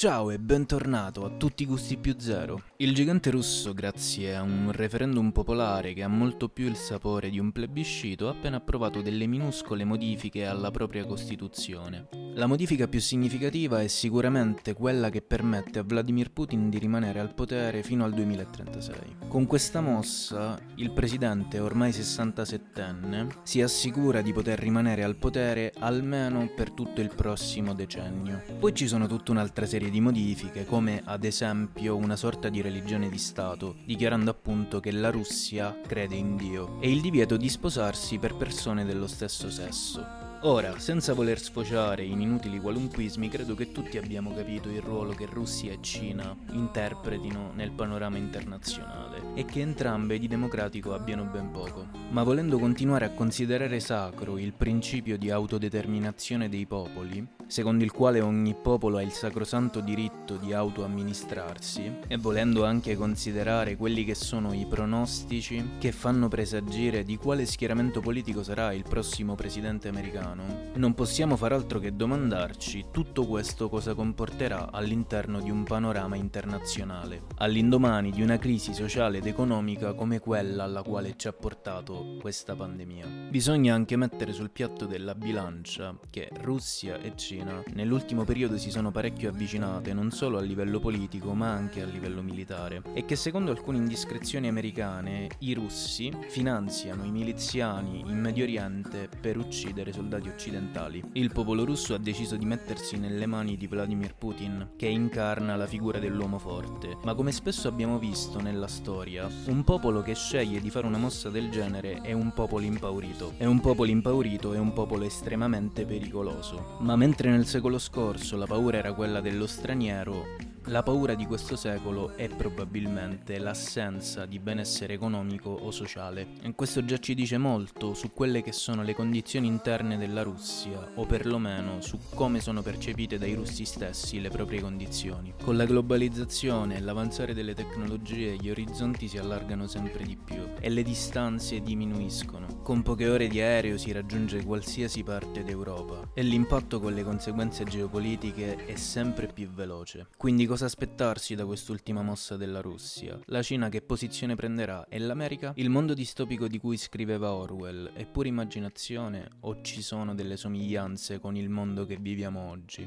Ciao e bentornato a tutti i gusti più zero. Il gigante russo, grazie a un referendum popolare che ha molto più il sapore di un plebiscito, ha appena approvato delle minuscole modifiche alla propria Costituzione. La modifica più significativa è sicuramente quella che permette a Vladimir Putin di rimanere al potere fino al 2036. Con questa mossa, il presidente, ormai 67enne, si assicura di poter rimanere al potere almeno per tutto il prossimo decennio. Poi ci sono tutta un'altra serie di modifiche, come ad esempio una sorta di religione di Stato, dichiarando appunto che la Russia crede in Dio, e il divieto di sposarsi per persone dello stesso sesso. Ora, senza voler sfociare in inutili qualunquismi, credo che tutti abbiamo capito il ruolo che Russia e Cina interpretino nel panorama internazionale e che entrambe di democratico abbiano ben poco. Ma volendo continuare a considerare sacro il principio di autodeterminazione dei popoli, secondo il quale ogni popolo ha il sacrosanto diritto di autoamministrarsi, e volendo anche considerare quelli che sono i pronostici che fanno presagire di quale schieramento politico sarà il prossimo presidente americano, non possiamo far altro che domandarci tutto questo cosa comporterà all'interno di un panorama internazionale, all'indomani di una crisi sociale ed economica come quella alla quale ci ha portato questa pandemia. Bisogna anche mettere sul piatto della bilancia che Russia e Cina nell'ultimo periodo si sono parecchio avvicinate non solo a livello politico ma anche a livello militare e che secondo alcune indiscrezioni americane i russi finanziano i miliziani in Medio Oriente per uccidere soldati occidentali. Il popolo russo ha deciso di mettersi nelle mani di Vladimir Putin, che incarna la figura dell'uomo forte. Ma come spesso abbiamo visto nella storia, un popolo che sceglie di fare una mossa del genere è un popolo impaurito. E un popolo impaurito è un popolo estremamente pericoloso. Ma nel secolo scorso la paura era quella dello straniero, la paura di questo secolo è probabilmente l'assenza di benessere economico o sociale. E questo già ci dice molto su quelle che sono le condizioni interne della Russia, o perlomeno su come sono percepite dai russi stessi le proprie condizioni. Con la globalizzazione e l'avanzare delle tecnologie gli orizzonti si allargano sempre di più e le distanze diminuiscono. Con poche ore di aereo si raggiunge qualsiasi parte d'Europa e l'impatto con le conseguenze geopolitiche è sempre più veloce. Quindi cosa aspettarsi da quest'ultima mossa della Russia? La Cina che posizione prenderà? E l'America? Il mondo distopico di cui scriveva Orwell è pura immaginazione o ci sono delle somiglianze con il mondo che viviamo oggi?